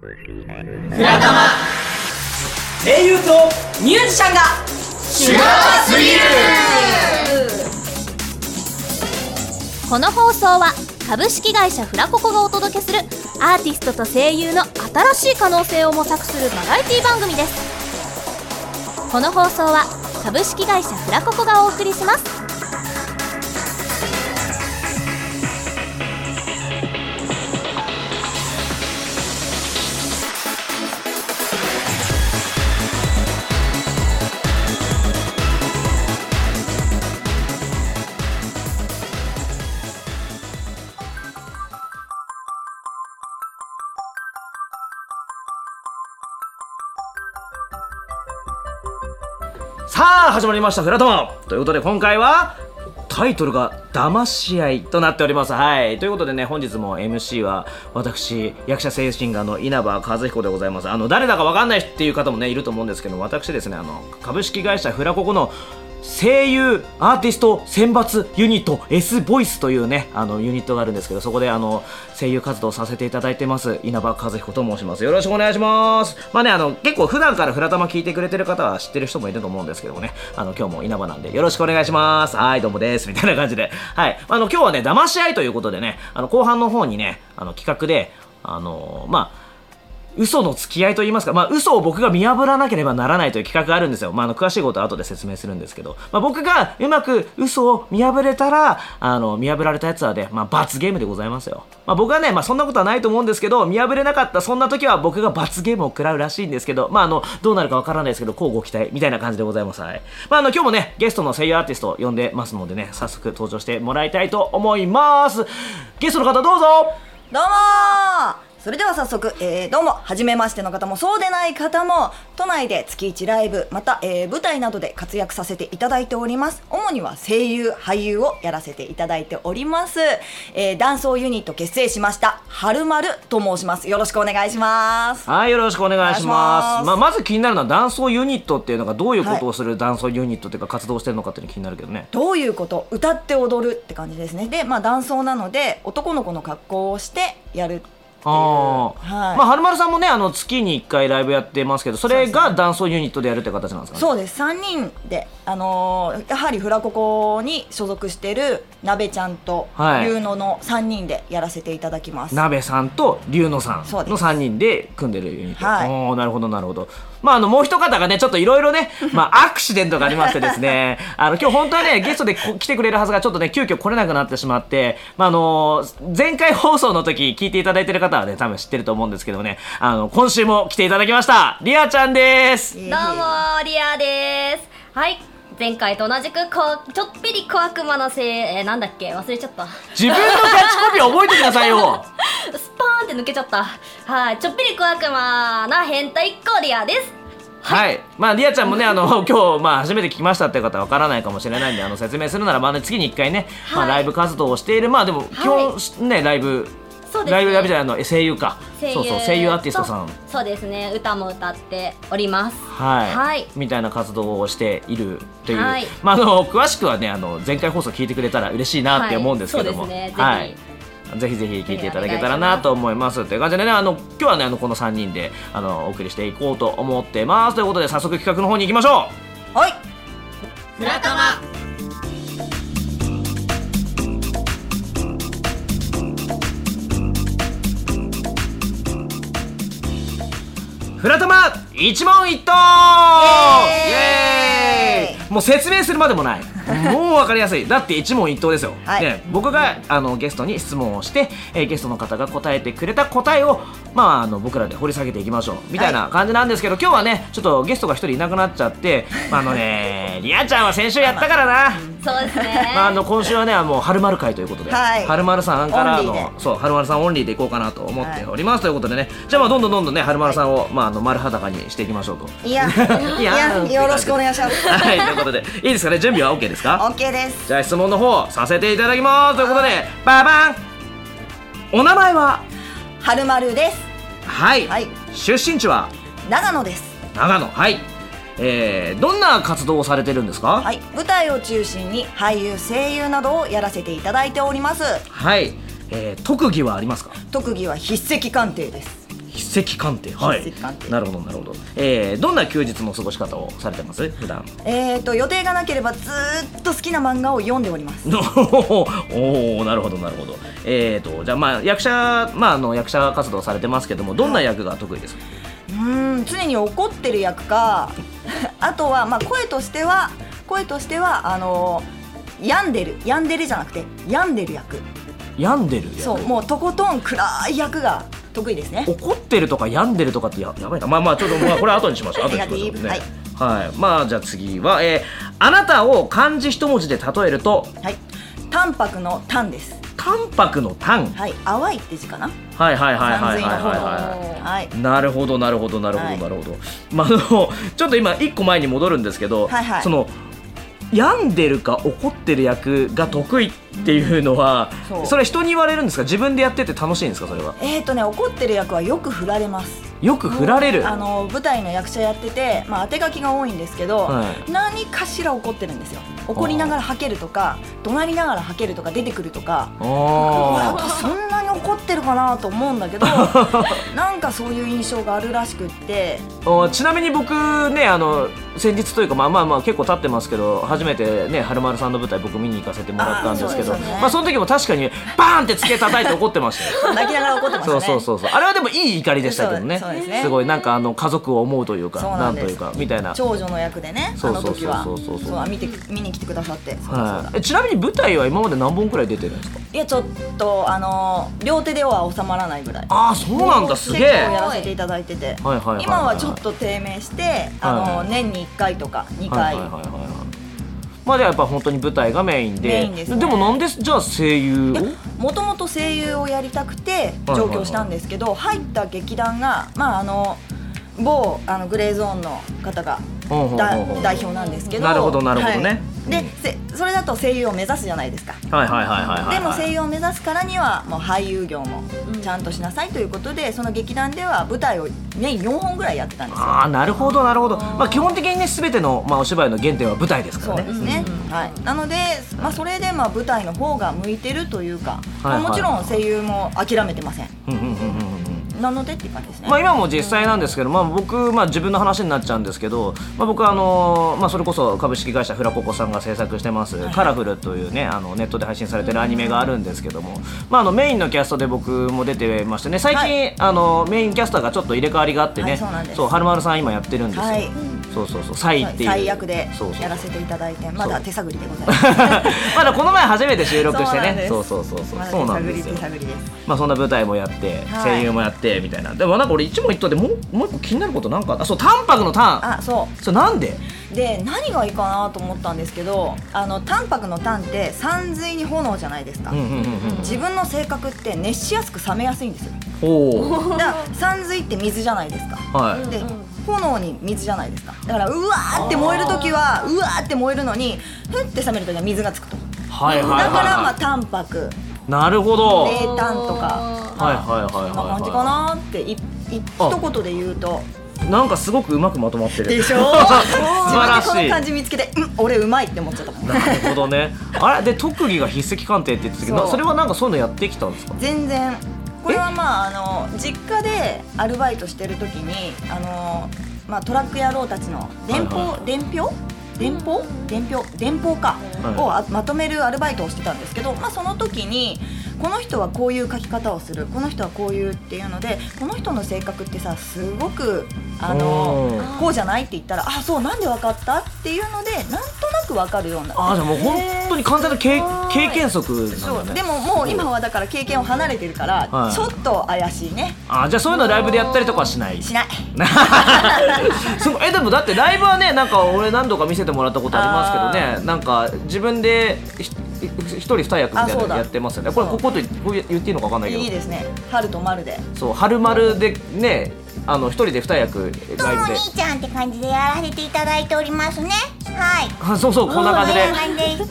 フラタマ声優とミュージシャンが。シュガーすぎる。この放送は株式会社フラココがお届けするアーティストと声優の新しい可能性を模索するバラエティ番組です。この放送は株式会社フラココがお送りします。まりました「フラトマ」ということで今回はタイトルが「騙し合い」となっております。はい。ということでね本日も MC は私役者精神科の稲葉和彦でございます。あの誰だかわかんないっていう方もねいると思うんですけど私ですねあの株式会社フラココの声優アーティスト選抜ユニット S ボイスというねあのユニットがあるんですけどそこであの声優活動させていただいてます稲葉和彦と申します。よろしくお願いします。まあねあの結構普段からフラタマ聞いてくれてる方は知ってる人もいると思うんですけどもね。あの今日も稲葉なんでよろしくお願いします。はいどうもです。みたいな感じで。はい。あの今日はね騙し合いということでねあの後半の方にねあの企画であのまあ嘘の付き合いといいますか、まあ、嘘を僕が見破らなければならないという企画があるんですよ。まあ、あの、詳しいことは後で説明するんですけど、まあ、僕がうまく嘘を見破れたら、あの、見破られたやつはで、まあ、罰ゲームでございますよ。まあ、僕はね、まあ、そんなことはないと思うんですけど、見破れなかったそんな時は僕が罰ゲームを食らうらしいんですけど、まあ、あの、どうなるかわからないですけど、交互期待みたいな感じでございます。はい。まあ、あの、今日もね、ゲストの声優アーティストを呼んでますのでね、早速登場してもらいたいと思います。ゲストの方どうぞどうもそれでは早速、えーどうも初めましての方もそうでない方も都内で月1ライブまた、えー舞台などで活躍させていただいております。主には声優俳優をやらせていただいております、えーダンスユニット結成しましたはるまると申します。よろしくお願いします。はい、よろしくお願いします。まあ、まず気になるのは、男装ユニットっていうのがどういうことをする男装ユニットっていうか、活動してるのかっていうの気になるけどね。どういうこと？歌って踊るって感じですね。でまあ男装なので男の子の格好をしてやるああ、はい。まあ、はるまるさんもね、あの月に1回ライブやってますけど、それが男装ユニットでやるって形なんですかね？そうです。3人で、あのーやはりフラココに所属してるなべちゃんとはい。龍野の3人でやらせていただきます、鍋さんと龍野さんの3人で組んでるユニット。はい。おーなるほど、なるほど。まあ、あの、もう一方がね、ちょっといろいろね、まあ、アクシデントがありましてですね、あの、今日本当はね、ゲストでこ来てくれるはずが、ちょっとね、急遽来れなくなってしまって、まあ、あの前回放送の時聞いていただいてる方はね、多分知ってると思うんですけどもね、あの、今週も来ていただきました、リアちゃんです。どうもリアです。はい。前回と同じくこちょっぴり小悪魔のせい、えーなんだっけ？忘れちゃった。自分のキャッチコピー覚えてくださいよ。スパーンって抜けちゃった。はい。ちょっぴり小悪魔な変態っ子リアです。はい。まあ、リアちゃんもね、あの、今日、まあ、初めて聞きましたっていう方はわからないかもしれないんで、あの、説明するならば、ね、次に1回ね、まあ、はい。ライブ活動をしている、まあ、でも、基本、ね、ライブ、そうですね。ライブライブじゃないあの、声優か。声優。そうそう、声優アーティストさん。とそうですね。歌も歌っております。はい、はい。みたいな活動をしているという、はい。まあ、あの詳しくはねあの前回放送聞いてくれたら嬉しいなって思うんですけども、はいそうですね。ぜひはい。ぜひ。ぜひ聞いていただけたらなと思います。という感じでねあの今日はねあのこの3人であのお送りしていこうと思ってます。ということで早速企画の方に行きましょはい。フラタマフラタマ一問一答イエーイイエーイ。もう説明するまでもない もう分かりやすい。だって一問一答ですよ、はい。ね、僕があのゲストに質問をして、えーゲストの方が答えてくれた答えを、まあ、あの僕らで掘り下げていきましょう。みたいな感じなんですけど、今日はねちょっとゲストが一人いなくなっちゃって、まあ、あのねリアちゃんは先週やったからな、そうですね。まあ、あの今週はねもうはるまる会ということで、はい。はるまるさんからのそうはるまるさんオンリーでいこうかなと思っております、ということでねじゃあまあどんどんどんどんねはるまるさんを、まあ、あの丸裸にしていきましょうと。いや いやよろしくお願いします。はい、ということで、いいですかね、準備は OK ですか？OK です。じゃあ質問の方させていただきます。ということで、ババン。お名前は？はるまるです。はい、はい。出身地は？長野です。長野。はい。えー、どんな活動をされてるんですか？はい。舞台を中心に俳優声優などをやらせていただいております。はい、えー、特技はありますか？特技は筆跡鑑定です筆跡鑑定はい。なるほどなるほど、えー、どんな休日の過ごし方をされてます？普段。えー、と予定がなければずーっと好きな漫画を読んでおります。おおなるほどなるほど。えーとじゃあまあ役者まああの役者活動されてますけどもどんな役が得意ですか、うーん常に怒ってる役か あとはまあ声としては声としてはあの病んでる病んでるじゃなくて病んでる役。病んでる役。そうもうとことん暗い役が得意ですね。怒ってるとか病んでるとかってややばいな。まあまあちょっとまあこれ後にしましょう。後にしましょう。ね。はい。はい、まあじゃあ次は、えー、あなたを漢字一文字で例えると？はい。淡白の淡です。淡白の淡。はい。淡いって字かな？はいはいはいはいはいはい。はいなるほどなるほどなるほどはいなるほど、まああのちょっと今一個前に戻るんですけど、はいはいその病んでるか怒ってる役が得意っていうのは、そう。それは人に言われるんですか？自分でやってて楽しいんですか？それは。えーとね怒ってる役はよく振られますよく振られる。あの舞台の役者やってて、まあ、当て書きが多いんですけど、はい。何かしら怒ってるんですよ。怒りながら吐けるとか怒鳴りながら吐けるとか出てくるとか。そんなに怒ってるかなと思うんだけど なんかそういう印象があるらしくって。あちなみに僕ねあの先日というかまあまあまあ結構経ってますけど初めてね春丸さんの舞台僕見に行かせてもらったんですけどね。まあその時も確かにバーンってつけ叩いて怒ってましたよ。泣きながら怒ってましたね。そうそうそうそう。あれはでもいい怒りでしたけどねすね。ごいなんかあの家族を思うというかなといなんんですうかみたいな。長女の役でねあそうそうそうの時は。そうそうそう見て見に来てくださって。ちなみに舞台は今まで何本くらい出てるんですか？いやちょっとあの両手では収まらないぐらい。ああそうなんだ。すげえ。やらせていただいてて、今はちょっと低迷して、あの、年に1回とか2回、まあでやっぱ本当に舞台がメインで。メインでもなんでじゃあ声優を？もともと声優をやりたくて上京したんですけど、入った劇団がまああの某あのグレーゾーンの方が代表なんですけどなるほどなるほどね。はい。でせそれだと声優を目指すじゃないですか。はいはいはいはいはいでも声優を目指すからにはもう俳優業もちゃんとしなさいということでその劇団では舞台を年4本ぐらいやってたんですよ。ああなるほどなるほど。まあ基本的にね全てのまあお芝居の原点は舞台ですかそうらねですね、はい、なので、まあ、それでまあ舞台の方が向いてるというか、はいまあもちろん声優も諦めてませんうん。うんうんうんうんなのでっていう感じですね、まあ、今も実際なんですけど、まあ、僕、まあ、自分の話になっちゃうんですけど、まあ、僕はあのまあ、それこそ株式会社フラココさんが制作してます「カラフルというねあのネットで配信されてるアニメがあるんですけども、まあ、あのメインのキャストで僕も出てましてね最近、はあのメインキャスターがちょっと入れ替わりがあってね、はいそうはるまるさん今やってるんですよ、はいそうそうそう。サイっていう。最悪でやらせていただいてまだ手探りでございます。まだこの前初めて収録してね。そそううそうそう。そうまだそう手探りなんです。まあそんな舞台もやって、はい。声優もやってみたいな。でもなんか俺一問一答でもうもう一個気になることなんかあそう淡白の淡あそそれなんで？うで何がいいかなと思ったんですけどあの淡白の淡って山水に炎じゃないですか、うんうんうんうん自分の性格って熱しやすく冷めやすいんですよ。ほう。だから山水って水じゃないですか。はい。で炎に水じゃないですか。だからうわーって燃える時はうわーって燃えるのにふって冷める時は水がつくと。はいはいはいだからまあは淡白。いなるほど。はい冷淡とか。はいはいはいそんな感じかなっていいあ。一言で言うと。なんかすごくうまくまとまってる。でしょ？素晴らしい。自分でこの感じ見つけてうん俺うまいって思っちゃったもん。なるほどね。あれ？で特技が筆跡鑑定って言ってたけどそう。それはなんかそういうのやってきたんですか？全然。これはまああの実家でアルバイトしてる時にあの、まあ、トラック野郎たちの電報、はいは伝票電報？伝票電報か、はい。をあまとめるアルバイトをしてたんですけど、まあ、その時にこの人はこういう書き方をするこの人はこういうっていうのでこの人の性格ってさすごくあのうん。こうじゃないって言ったらあそうなんでわかったっていうのでなんとなくわかるようにな。ああじゃあもう本当に完全な経経験則そうなんだね。でももう今はだから経験を離れてるから、はい。ちょっと怪しいね。あーじゃあそういうのライブでやったりとかはしない？しない。そうえでもだってライブはねなんか俺何度か見せてもらったことありますけどねなんか自分でひ一人二役みたいなやってますよね。これこことこう言っていいのか分かんないけど。いいですね。春と丸で。そう春丸でねあの一人で二役ライブで兄ちゃんって感じでやらせていただいておりますね。はい。あそうそうこんな感じで。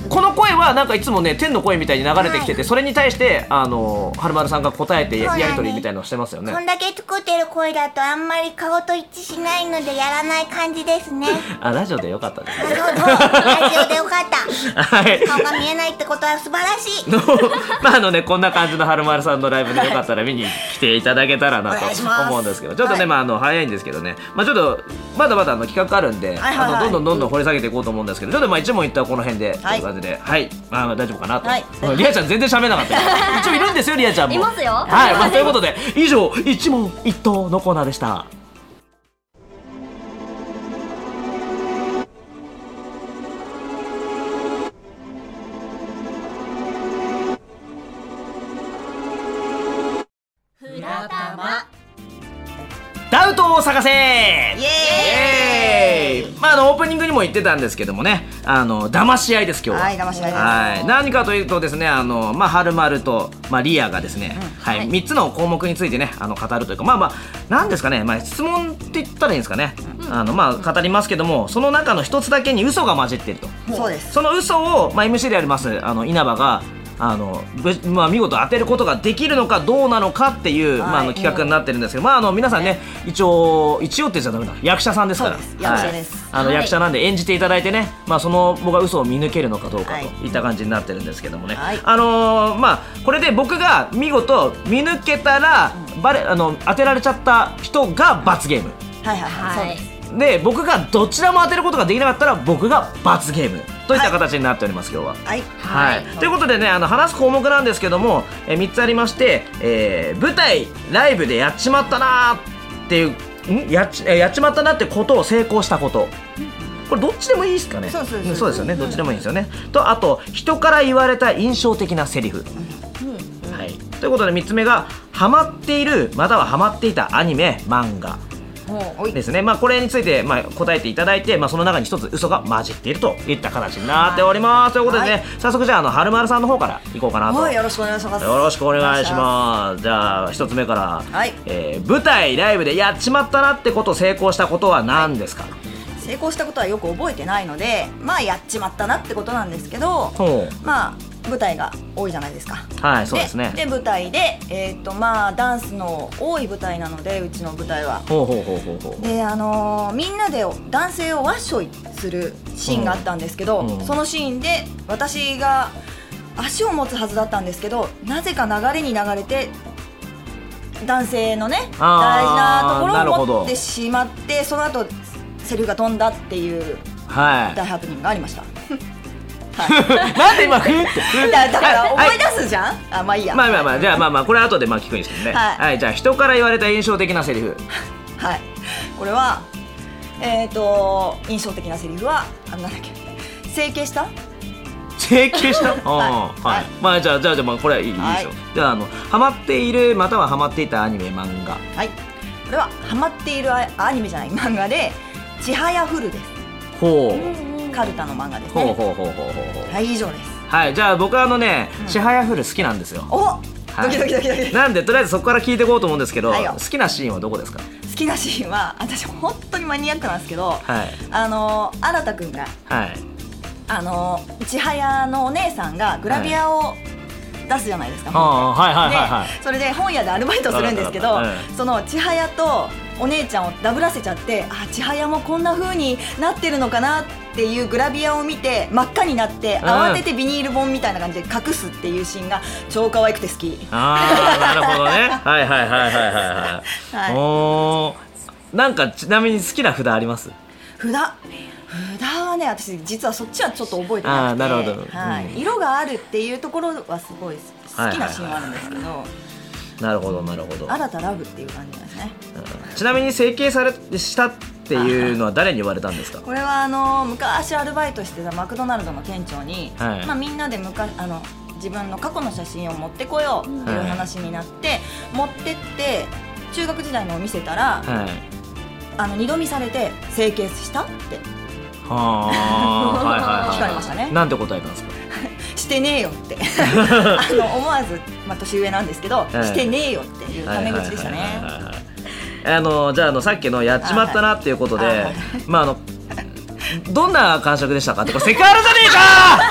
この声はなんかいつもね天の声みたいに流れてきてて、それに対してあのはるまるさんが答えてやり取りみたいのをしてますよね。こんだけ作ってる声だとあんまり顔と一致しないのでやらない感じですね。あラジオでよかったですなるほどラジオでよかった。はい。顔が見えないってことは素晴らしい。のまああのねこんな感じのはるまるさんのライブでよかったら見に来ていただけたらなと思うんですけどちょっとね、はい。まああの早いんですけどね。まあちょっとまだまだあの企画あるんで、あのどんどんどんどん掘り下げていこうと思うんですけどちょっとまあ一問一答この辺でとはい。いう感じで。はい、まあ大丈夫かなと、はい。うんリアちゃん全然喋んなかった。よ 一応いるんですよリアちゃんも。いますよ。はい、まあ、とい。うことで。以上一問一答のコーナーでしたせイエーイ。イエーイ。まああのオープニングにも言ってたんですけどもね。あの騙し合いです今日は。はい騙し合いはい。何かというとですねあのまあはるまるとまあリアがですね、はい、はい。三つの項目についてねあの語るというかまあまあなんですかねまあ質問って言ったらいいんですかね、あのまあ語りますけどもその中の一つだけに嘘が混じっていると。そうです。その嘘を、まあ、MC でありますあの稲葉があのぶまあ、見事当てることができるのかどうなのかっていう、はい。まあ、あの企画になってるんですけど、まあ、あの皆さんね一応一応って言っちゃダメだ。役者さんですから。そうです。役者です。はい、あのはい。役者なんで演じていただいてね、まあ、その僕が嘘を見抜けるのかどうかはい。といった感じになってるんですけどもね、はい。あのーまあこれで僕が見事見抜けたら、バレあの当てられちゃった人が罰ゲーム。はいはいはい、そうはいですで僕がどちらも当てることができなかったら僕が罰ゲームといった形になっております、今日は。はいはい、ということでねあの話す項目なんですけども、えー、3つありまして、えー舞台ライブでやっちまったなーっていうん？やっちえーやっちまったなってことを成功したこと。これどっちでもいいですかね？そうそうそうんそうですよね。どっちでもいいんですよね。とあと人から言われた印象的なセリフ。はい。ということで3つ目がハマっているまたはハマっていたアニメ漫画。ですね、まあ、これについて、まあ、答えていただいて、まあ、その中に一つ嘘が混じっているといった形になっております、ということでね、はい早速じゃああのはるまるさんの方からいこうかなと、はい。よろしくお願いします。よろしくお願いします。じゃあ一つ目から、はい。えー舞台ライブでやっちまったなってこと成功したことは何ですか、成功したことはよく覚えてないのでまあやっちまったなってことなんですけどほまあ舞台が多いじゃないですか。うはいそうですね。で舞台でえっ、とまあダンスの多い舞台なのでうちの舞台は。ほうほうほうほうほう。であのーみんなで男性をワッショイするシーンがあったんですけど、うん。そのシーンで私が足を持つはずだったんですけどなぜか流れに流れて男性のね大事なところを持ってしまってその後セリフが飛んだっていうはい。大ハプニングがありました。なんで今ふーってだだからはい思い出すじゃん、あまあいいや。まあまあまあじゃあまあまあこれ後でまあ聞くんですけどね。はい。じゃあ人から言われた印象的なセリフ。はい。これはえっ、と印象的なセリフはあなんだっけ？整形した？整形した？はい。はい、はい。まあじゃあじゃあじゃあまあこれはいい,、ではい。しょうじゃああのハマっているまたはハマっていたアニメ漫画。はい。これはハマっているアアニメじゃない漫画で「ちはやふる」です。ほう、カルタの漫画ですね。ほうほうほうほうほうはい以上です。はいじゃあ僕はあのね「ちはやふる」好きなんですよ。おはい。ドキドキドキドキ。なんでとりあえずそこから聞いていこうと思うんですけど、はいよ。好きなシーンはどこですか？好きなシーンは私本当にマニアックなんですけど、はい。あの新くんがはい。あのちはやのお姉さんがグラビアを出すじゃないですか、はいはいはいではい。それで本屋でアルバイトするんですけど、その千早とお姉ちゃんをダブらせちゃってあ千早もこんな風になってるのかなっていうグラビアを見て真っ赤になってうん。慌ててビニール本みたいな感じで隠すっていうシーンが超可愛くて好き。ああなるほどね。はいはいはいはいはいはい、はい。おー。なんかちなみに好きな札あります？札？札はね私実はそっちはちょっと覚えてなくて。なるほど。はい。うん。色があるっていうところはすごい好きなシーンはあるんですけど、なるほどなるほど。新たラブっていう感じですね。ちなみに整形されしたっていうのは誰に言われたんですか？これはあの昔アルバイトしてたマクドナルドの店長に、はい。まあ、みんなでむかあの自分の過去の写真を持ってこようっていう話になって、持ってって中学時代のを見せたら、はい。あの二度見されて整形したってはあはいはいはい聞かれましたね。なんて答えたんですか？してねえよって。あの思わず、まあ、年上なんですけど、はい。してねえよっていうタメ口でしたねあのじゃああのさっきのやっちまったなっていうことで、まああのどんな感触でしたか？ってこれセクハラじゃねえ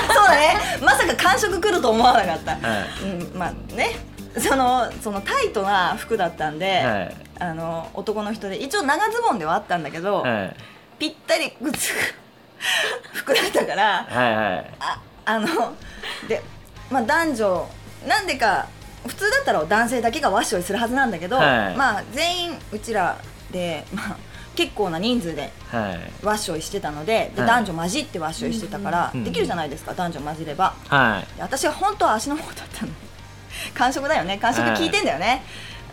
か！そうだね。まさか感触来ると思わなかった、はい。うん、まあね。そのそのタイトな服だったんで、はい。あの男の人で一応長ズボンではあったんだけど、はい。ぴったりくっつく服だったからはいはい。ああので、まあ、男女なんでか普通だったら男性だけがワッショイするはずなんだけど、はい。まあ全員うちらで、まあ、結構な人数ではい。ワッショイしてたのでで、はい。男女混じってワッショイしてたから、うんできるじゃないですか男女混じれば。はい。で私は本当は足の方だったの。感触だよね。感触聞いてんだよね、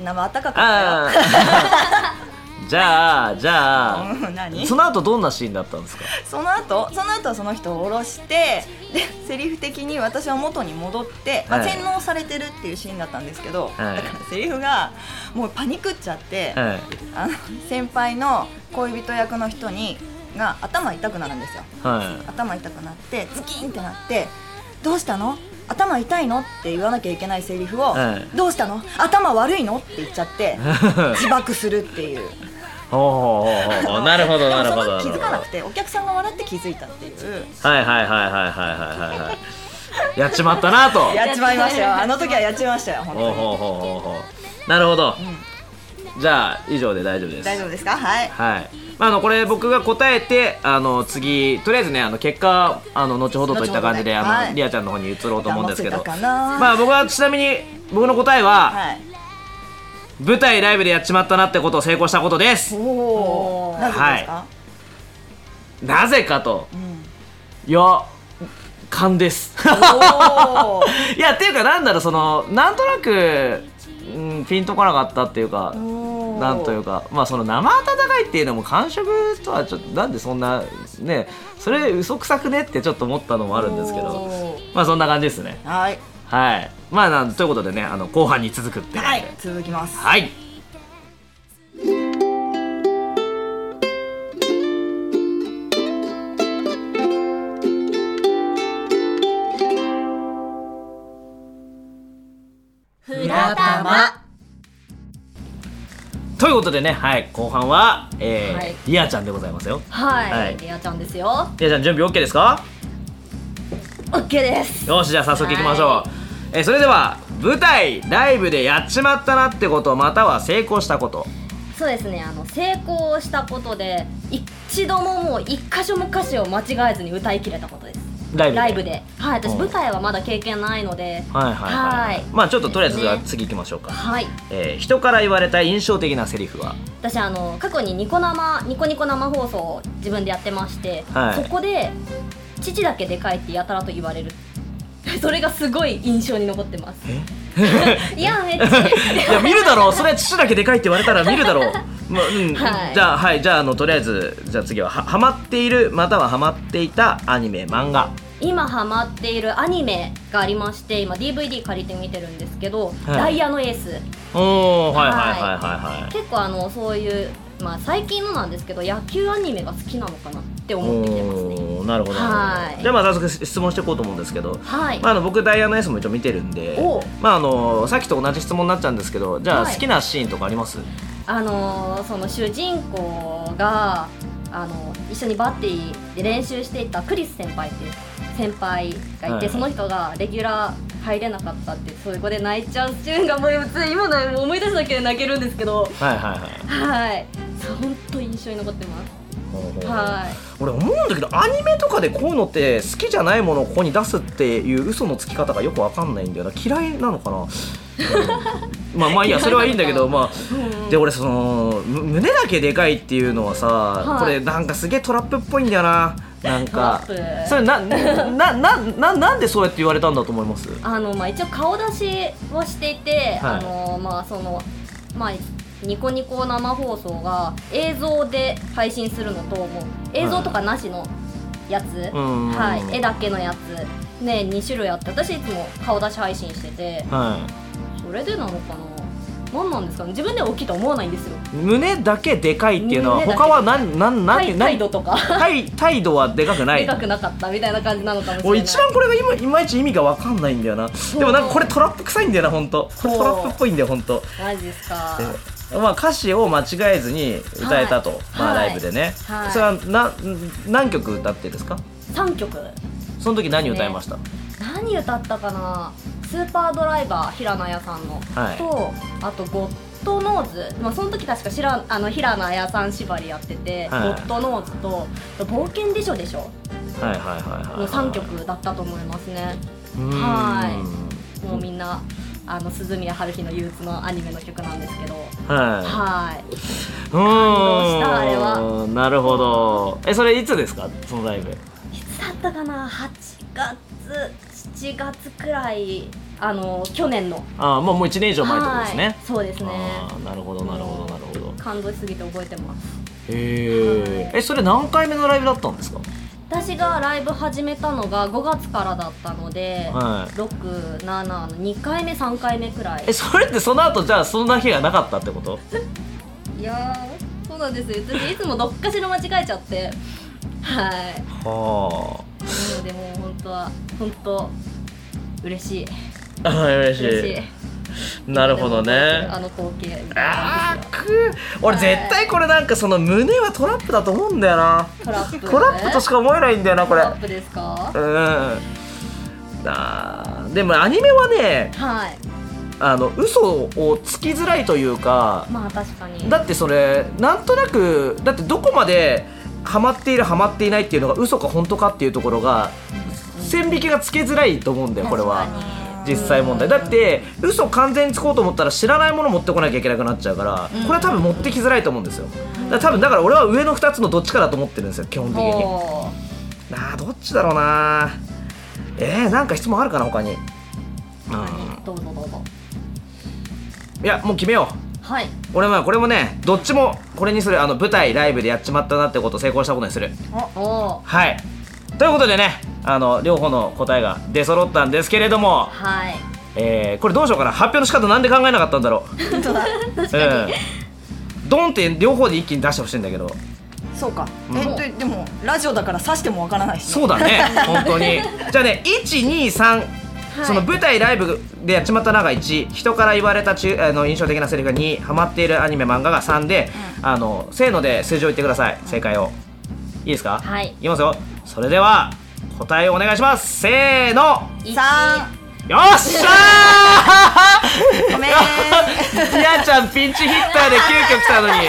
生あったかかあったよ。ー じゃあじゃあうん何？その後どんなシーンだったんですか？その後？その後はその人を降ろしてでセリフ的に私は元に戻って、まあ、はい洗脳されてるっていうシーンだったんですけど、はいだからセリフがもうパニクっちゃって、はいあの先輩の恋人役の人にが頭痛くなるんですよ。は頭痛くなってズキンってなって「どうしたの？頭痛いの?」って言わなきゃいけないセリフを「はいどうしたの？頭悪いの?」って言っちゃってい 自爆するっていうほうほう なるほどなるほど気づかなくてお客さんが笑って気づいたっていう。はいはいはいはいはいはいはいやっちまったなと。やっちまいましたよ。あの時はやっちましたよほうほうほうほうなるほど、うん、じゃあ以上で大丈夫です。大丈夫ですか？はい、はい。まあ、あのこれ僕が答えてあの次とりあえずねあの結果あの後ほどといった感じで、ね、あの、はい、リアちゃんの方に移ろうと思うんですけど。まあ僕はちなみに僕の答えは、はい。舞台ライブでやっちまったなってことを成功したことです。おおなぜか、と。うん。いや勘です。いやっていうかなんだろうそのなんとなく、うん、ピンとこなかったっていうかなんというかまあその生温かいっていうのも感触とはちょっとなんでそんなねそれ嘘くさくねってちょっと思ったのもあるんですけどまあそんな感じですね。はいはい。まあなんということでねあの後半に続くっていうはい。続きます。はい。フラタマということでねはい。後半は、えーはい。リアちゃんでございますよ。はい、はい。リアちゃんですよ。リアちゃん準備 OK ですか？OK です。よしじゃあ早速いきましょう、はえーそれでは舞台ライブでやっちまったなってことまたは成功したこと。そうですねあの成功したことで一度ももう一箇所も歌詞を間違えずに歌い切れたことです。ライブで？ライブで。はい私うん。舞台はまだ経験ないので。はいはいはい、はい。まあちょっととりあえず次行きましょうか、はい。えー人から言われた印象的なセリフは？私あの過去にニコ生ニコニコ生放送を自分でやってまして、はい。そこで父だけでかいってやたらと言われる それがすごい印象に残ってます。いやめっちゃ。いや見るだろう。それは父だけでかいって言われたら見るだろう、まあうん。はい。じゃあはい。じゃああのとりあえずじゃあ次ははハマっているまたはハマっていたアニメ漫画。今ハマっているアニメがありまして今 DVD 借りて見てるんですけど「はい。ダイヤのエース。おおはいはいはいはいはい。はい」結構あのそういうまあ最近のなんですけど野球アニメが好きなのかなって思ってきてますね。なるほど。はい。じゃあまあ早速質問していこうと思うんですけど、はい、まあ、あの僕ダイヤの S も一応見てるんでまああのさっきと同じ質問になっちゃうんですけどじゃあはい。好きなシーンとかあります、あのーその主人公があの一緒にバッテリーで練習していたクリス先輩っていう先輩がいて、はい。その人がレギュラー入れなかったってそこで泣いちゃうシーンがもう今の思い出すだけで泣けるんですけど。はいはいはい。はい本当印象に残ってます。は俺思うんだけどアニメとかでこういうのって好きじゃないものをここに出すっていう嘘のつき方がよくわかんないんだよな。嫌いなのかな、う んまあまあいいやそれはいいんだけどまあで俺そのむ胸だけでかいっていうのはさ、い。これなんかすげえトラップっぽいんだよな。なんか。それなななななんでそうやって言われたんだと思います？あのまあ一応顔出しをしていて、はい。あのまあそのまあニコニコ生放送が映像で配信するのともう映像とかなしのやつ、うんはい、絵だけのやつ。ね2種類あって私いつも顔出し配信してて。はい。それでなのかな。何なんですかね。自分では大きいとは思わないんですよ。胸だけでかいっていうのは他は何何何態態度とか。態態度はでかくない。でかくなかったみたいな感じなのかもしれない。俺一番これが今いまいち意味が分かんないんだよな。でもなんかこれトラップ臭いんだよな本当これトラップっぽいんだよ本当マジですかまあ、歌詞を間違えずに歌えたと、まあ、はい。ライブでね、はい。それはな何曲歌ってですか？3曲。その時何歌いました、何歌ったかな？スーパードライバー平野綾さんの、はい。とあとゴッドノーズ、まあ、その時確かしらあの平野綾さん縛りやってて、はい。ゴッドノーズと冒険でしょでしょ？はいはいはいはいの3曲だったと思いますね。はい。もうみんなあの鈴宮春日の憂鬱のアニメの曲なんですけど。はい。はい。うーん。動したあれは。なるほど。えそれいつですか？そのライブ。いつだったかな？8月7月くらいあの去年の。ああもうもう1年以上前ってことですね、はい。そうですね。なるほどなるほどなるほど。感動しすぎて覚えてます。へええそれ何回目のライブだったんですか？私がライブ始めたのが5月からだったので、はい。67の2回目3回目くらい。えそれってその後じゃあそんな日がなかったってこと？いやーそうなんですよ。私いつもどっかしら間違えちゃって。はい。はなのでもう本当は本当嬉しい。あ あ嬉しい。嬉しい なるほどね。あの光景。あーく俺絶対これなんかその胸はトラップだと思うんだよな。トラップトラップとしか思えないんだよなこれ。トラップですか？うん。あーでもアニメはねはい。あの嘘をつきづらいというかまあ確かに。だってそれなんとなくだってどこまでハマっているハマっていないっていうのが嘘か本当かっていうところが線引きがつけづらいと思うんだよこれは実際問題。だって嘘完全につこうと思ったら知らないもの持ってこなきゃいけなくなっちゃうからこれは多分持ってきづらいと思うんですよ。だから多分だから俺は上の2つのどっちかだと思ってるんですよ基本的に。なあどっちだろうな。えー、なんか質問あるかな他に。うん。どうぞどうぞ。いやもう決めよう。はい。俺はこれもねどっちもこれにするあの舞台ライブでやっちまったなってことを成功したことにする。はいということでねあの両方の答えが出揃ったんですけれども、はい。えー、これどうしようかな。発表の仕方なんで考えなかったんだろう。本当だ。うん。ドンって両方で一気に出してほしいんだけど。そうか、うん。えっとでもラジオだから指してもわからないし、ね、そうだね。本当に。じゃあね123はい。その舞台ライブでやっちまったなが1人から言われたちあの印象的なセリフが2ハマっているアニメ漫画が3で、あのせーので数字を言ってください。正解を。いいですか？はい。いきますよそれでは答えをお願いします。せーの。三よっしゃー！ごめん。りあちゃんピンチヒッターで急遽来たのに。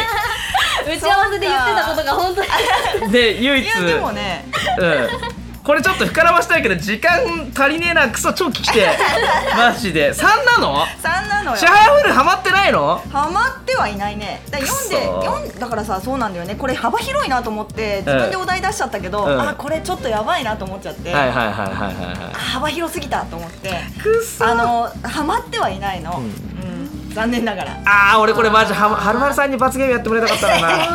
打ち合わせで言ってたことが本当に。で唯一。いやでもね。うんこれちょっと膨らましたいけど時間足りねえなクソ超聞きて。マジで。3なの？三なのよ。シャハフルハマってないの？ハマってはいないね。だから読んで読んだからさそうなんだよね。これ幅広いなと思って自分でお題出しちゃったけど、うん。あこれちょっとやばいなと思っちゃって、はいはいはいはいはいはあ幅広すぎたと思って。いくっそあのハマってはいないの、ううん残念ながら。あー俺これマジははるはるさんに罰ゲームやってもらいたかったな。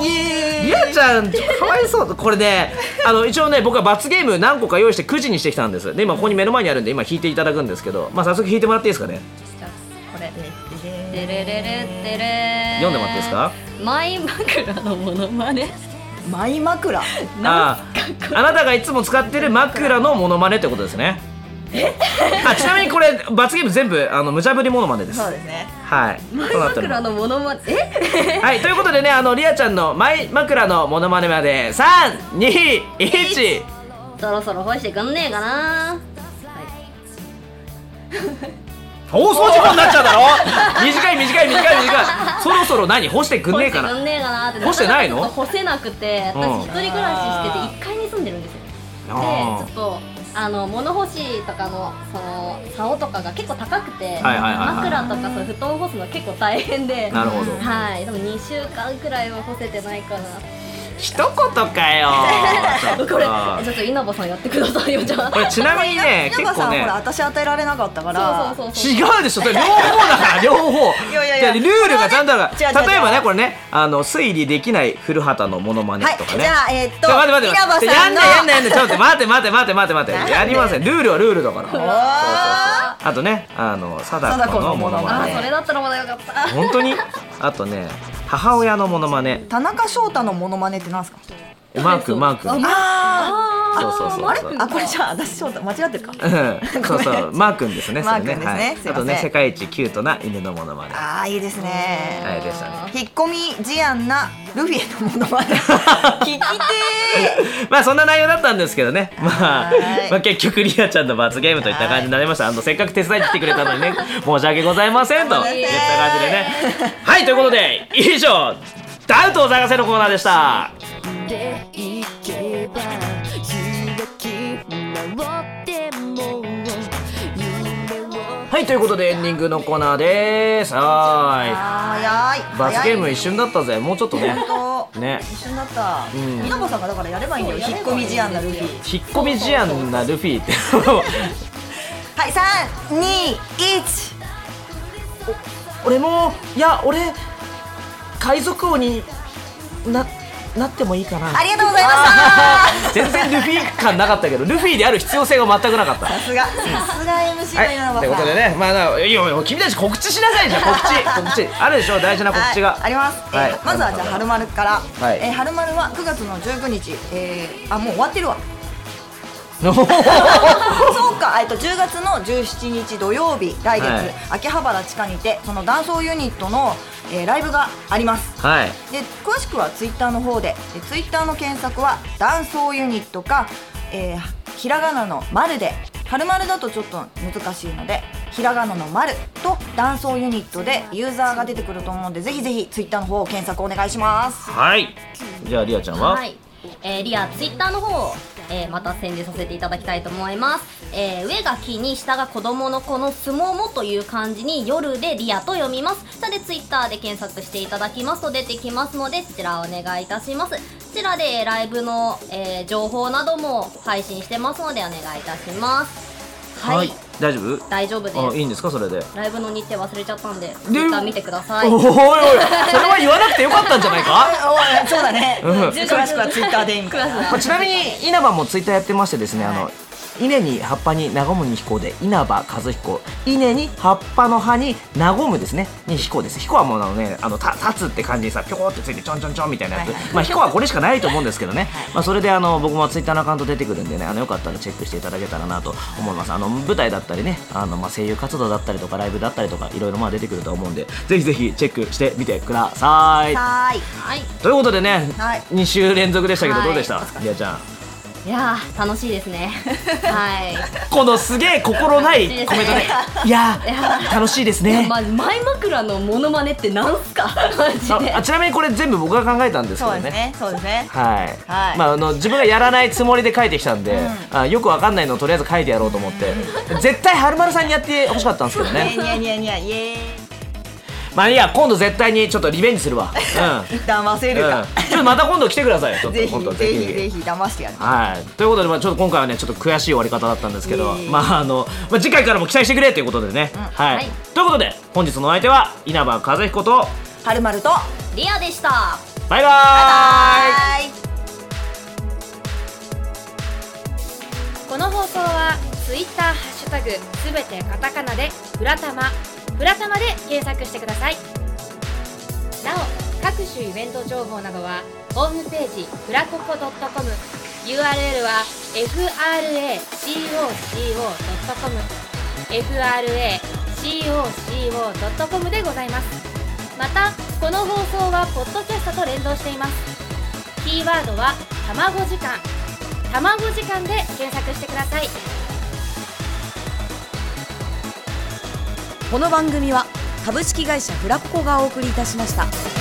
イエりあちゃんかわいそう。これねあの一応ね僕は罰ゲーム何個か用意して9時にしてきたんです。で今ここに目の前にあるんで今弾いていただくんですけど。まあ早速弾いてもらっていいですかね？これテレレレテレ読んでもらっていいですか？マイ枕のモノマネ。マイ枕？あーあなたがいつも使ってる枕のモノマネってことですね あちなみにこれ罰ゲーム全部あの無茶ぶりモノマネです。そうですね。はい。枕のモノマネ？え？はいということでねあのりあちゃんのマイ枕のモノマネまで。321そろそろ干してくんねえかな？放送事故になっちゃうだろ？短い短い短い短いそろそろ何干してくん干ねえかな干してないの？干せなくてうん私一人暮らししてて1階に住んでるんですよ。でちょっとあの物干しとかのその竿とかが結構高くて、枕とかそういう布団を干すの結構大変でなるほど。はい。でも2週間くらいは干せてないかな一言かよ。これちょっと稲葉さんやってくださいよじゃあ。これちなみにね結構ね稲葉さんほら私与えられなかったから。違うでしょ。両方だから両方。いやいやルールがちゃんとあるか例えばねこれねあの推理できない古畑のモノマネはいとかね。じゃあえーっと待って待って待って。やんないやんないやんない。ちょっと待って待って待って待って待って。やりません。ルールはルールだから。そうそうそう。ああとねあの貞貞子子ののモノマネ。あモノマネ。それだったらまだよかった。本当に？あとね母親のモノマネ。田中翔太のモノマネってなんですか？マークマーク。あそうそうそうそう。あれあこれじゃあ私翔太間違ってるか。うん。そうそう。マー君ですねマー君ですね。はい。すあとね世界一キュートな犬のものまねああいいですね。はいでしたね。引っ込み思案なルフィのものまね聞きてまあそんな内容だったんですけどね、まあはい、まあ結局リアちゃんの罰ゲームといった感じになりました。あのせっかく手伝いに来てくれたのにね、申し訳ございませんと。い。った感じでね。はいということで以上ダウトを探せのコーナーでした。はいということでエンディングのコーナーです。は早い。罰ゲーム一瞬だったぜ。もうちょっとね。ね。一瞬だったん稲葉さんがだからやればいいんだよ引っ込み思案なルフィ引っ込み思案なルフィって。はい三二一俺もいや俺海賊王にななってもいいかな。ありがとうございました。全然ルフィ感なかったけどルフィである必要性が全くなかった。さすが。さすが MC はい。の稲葉さんということでねまあないやいや君たち告知しなさいじゃん。告知。告知。あるでしょ？大事な告知が、はい、あります、えーはい。まずはじゃあ春丸から、はい。えー春丸は9月の19日、えーあもう終わってるわ そうか、えっと10月の17日土曜日来月、はい。秋葉原地下にてそのダンソーユニットの、えーライブがあります。はい。で詳しくはツイッターの方ででツイッターの検索はダンソーユニットか、えーひらがなの丸で春丸だとちょっと難しいのでひらがなの丸とダンソーユニットでユーザーが出てくると思うんでぜひぜひツイッターの方を検索お願いします。はい。じゃあリアちゃんは、はい、えーリアツイッターの方、えーまた宣伝させていただきたいと思います、えー上が木に下が子供の子の相撲もという漢字に夜でリアと読みます。それでツイッターで検索していただきますと出てきますのでこちらお願いいたします。こちらでライブの、えー情報なども配信してますのでお願いいたします。はい、大丈夫？大丈夫です。あいいんですか？それで。ライブの日程忘れちゃったんでツイッター見てください。おいおい。それは言わなくてよかったんじゃないか？お いそうだね、うん。詳しくはツイッターでいいみたいな。まあ、ちなみに稲葉もツイッターやってましてですね、あの稲に葉っぱに和むに彦で稲葉和彦。稲に葉っぱの葉に和むですね。に彦です。彦はもうあのねあのた立つって感じにさピョコってついてちょんちょんちょんみたいなやつ、はいはい。まあ彦はこれしかないと思うんですけどね、まあ、それであの僕もツイッターのアカウント出てくるんでねあのよかったらチェックしていただけたらなと思います。あの舞台だったりねあの、まあ、声優活動だったりとかライブだったりとかいろいろまあ出てくると思うんでぜひぜひチェックしてみてください。はーい。はいということでね、はい。2週連続でしたけどはいどうでした、りあちゃんいやー楽しいですね。はい。このすげえ心ないコメントで「いやー楽しいですね」まあ、前枕のモノマネってなんすか？ああちなみにこれ全部僕が考えたんですけどね。そうですねね。はい、はい。まあ、あの自分がやらないつもりで書いてきたんで、あよくわかんないのをとりあえず書いてやろうと思って、絶対はるまるさんにやってほしかったんですけどね。ニヤニヤニヤイエーイまあいいや今度絶対にちょっとリベンジするわ。うん。騙せるか、うん、ちょっとまた今度来てください ちょっとぜひぜひ。ぜひ騙してやるはい、ということで、まあ、ちょっと今回はねちょっと悔しい終わり方だったんですけど、まああの、まあ、次回からも期待してくれということでね、はい、はい。ということで本日のお相手は稲葉和彦とはるまるとリアでした。バイバーイ。はいこの放送はツイッターハッシュタグすべてカタカナでフラタマフラタマで検索してください。なお各種イベント情報などはホームページフラココ .com URL は fracoco.com fracoco.com でございます。またこの放送はポッドキャストと連動しています。キーワードは卵時間。卵時間で検索してください。この番組は株式会社フラッコがお送りいたしました。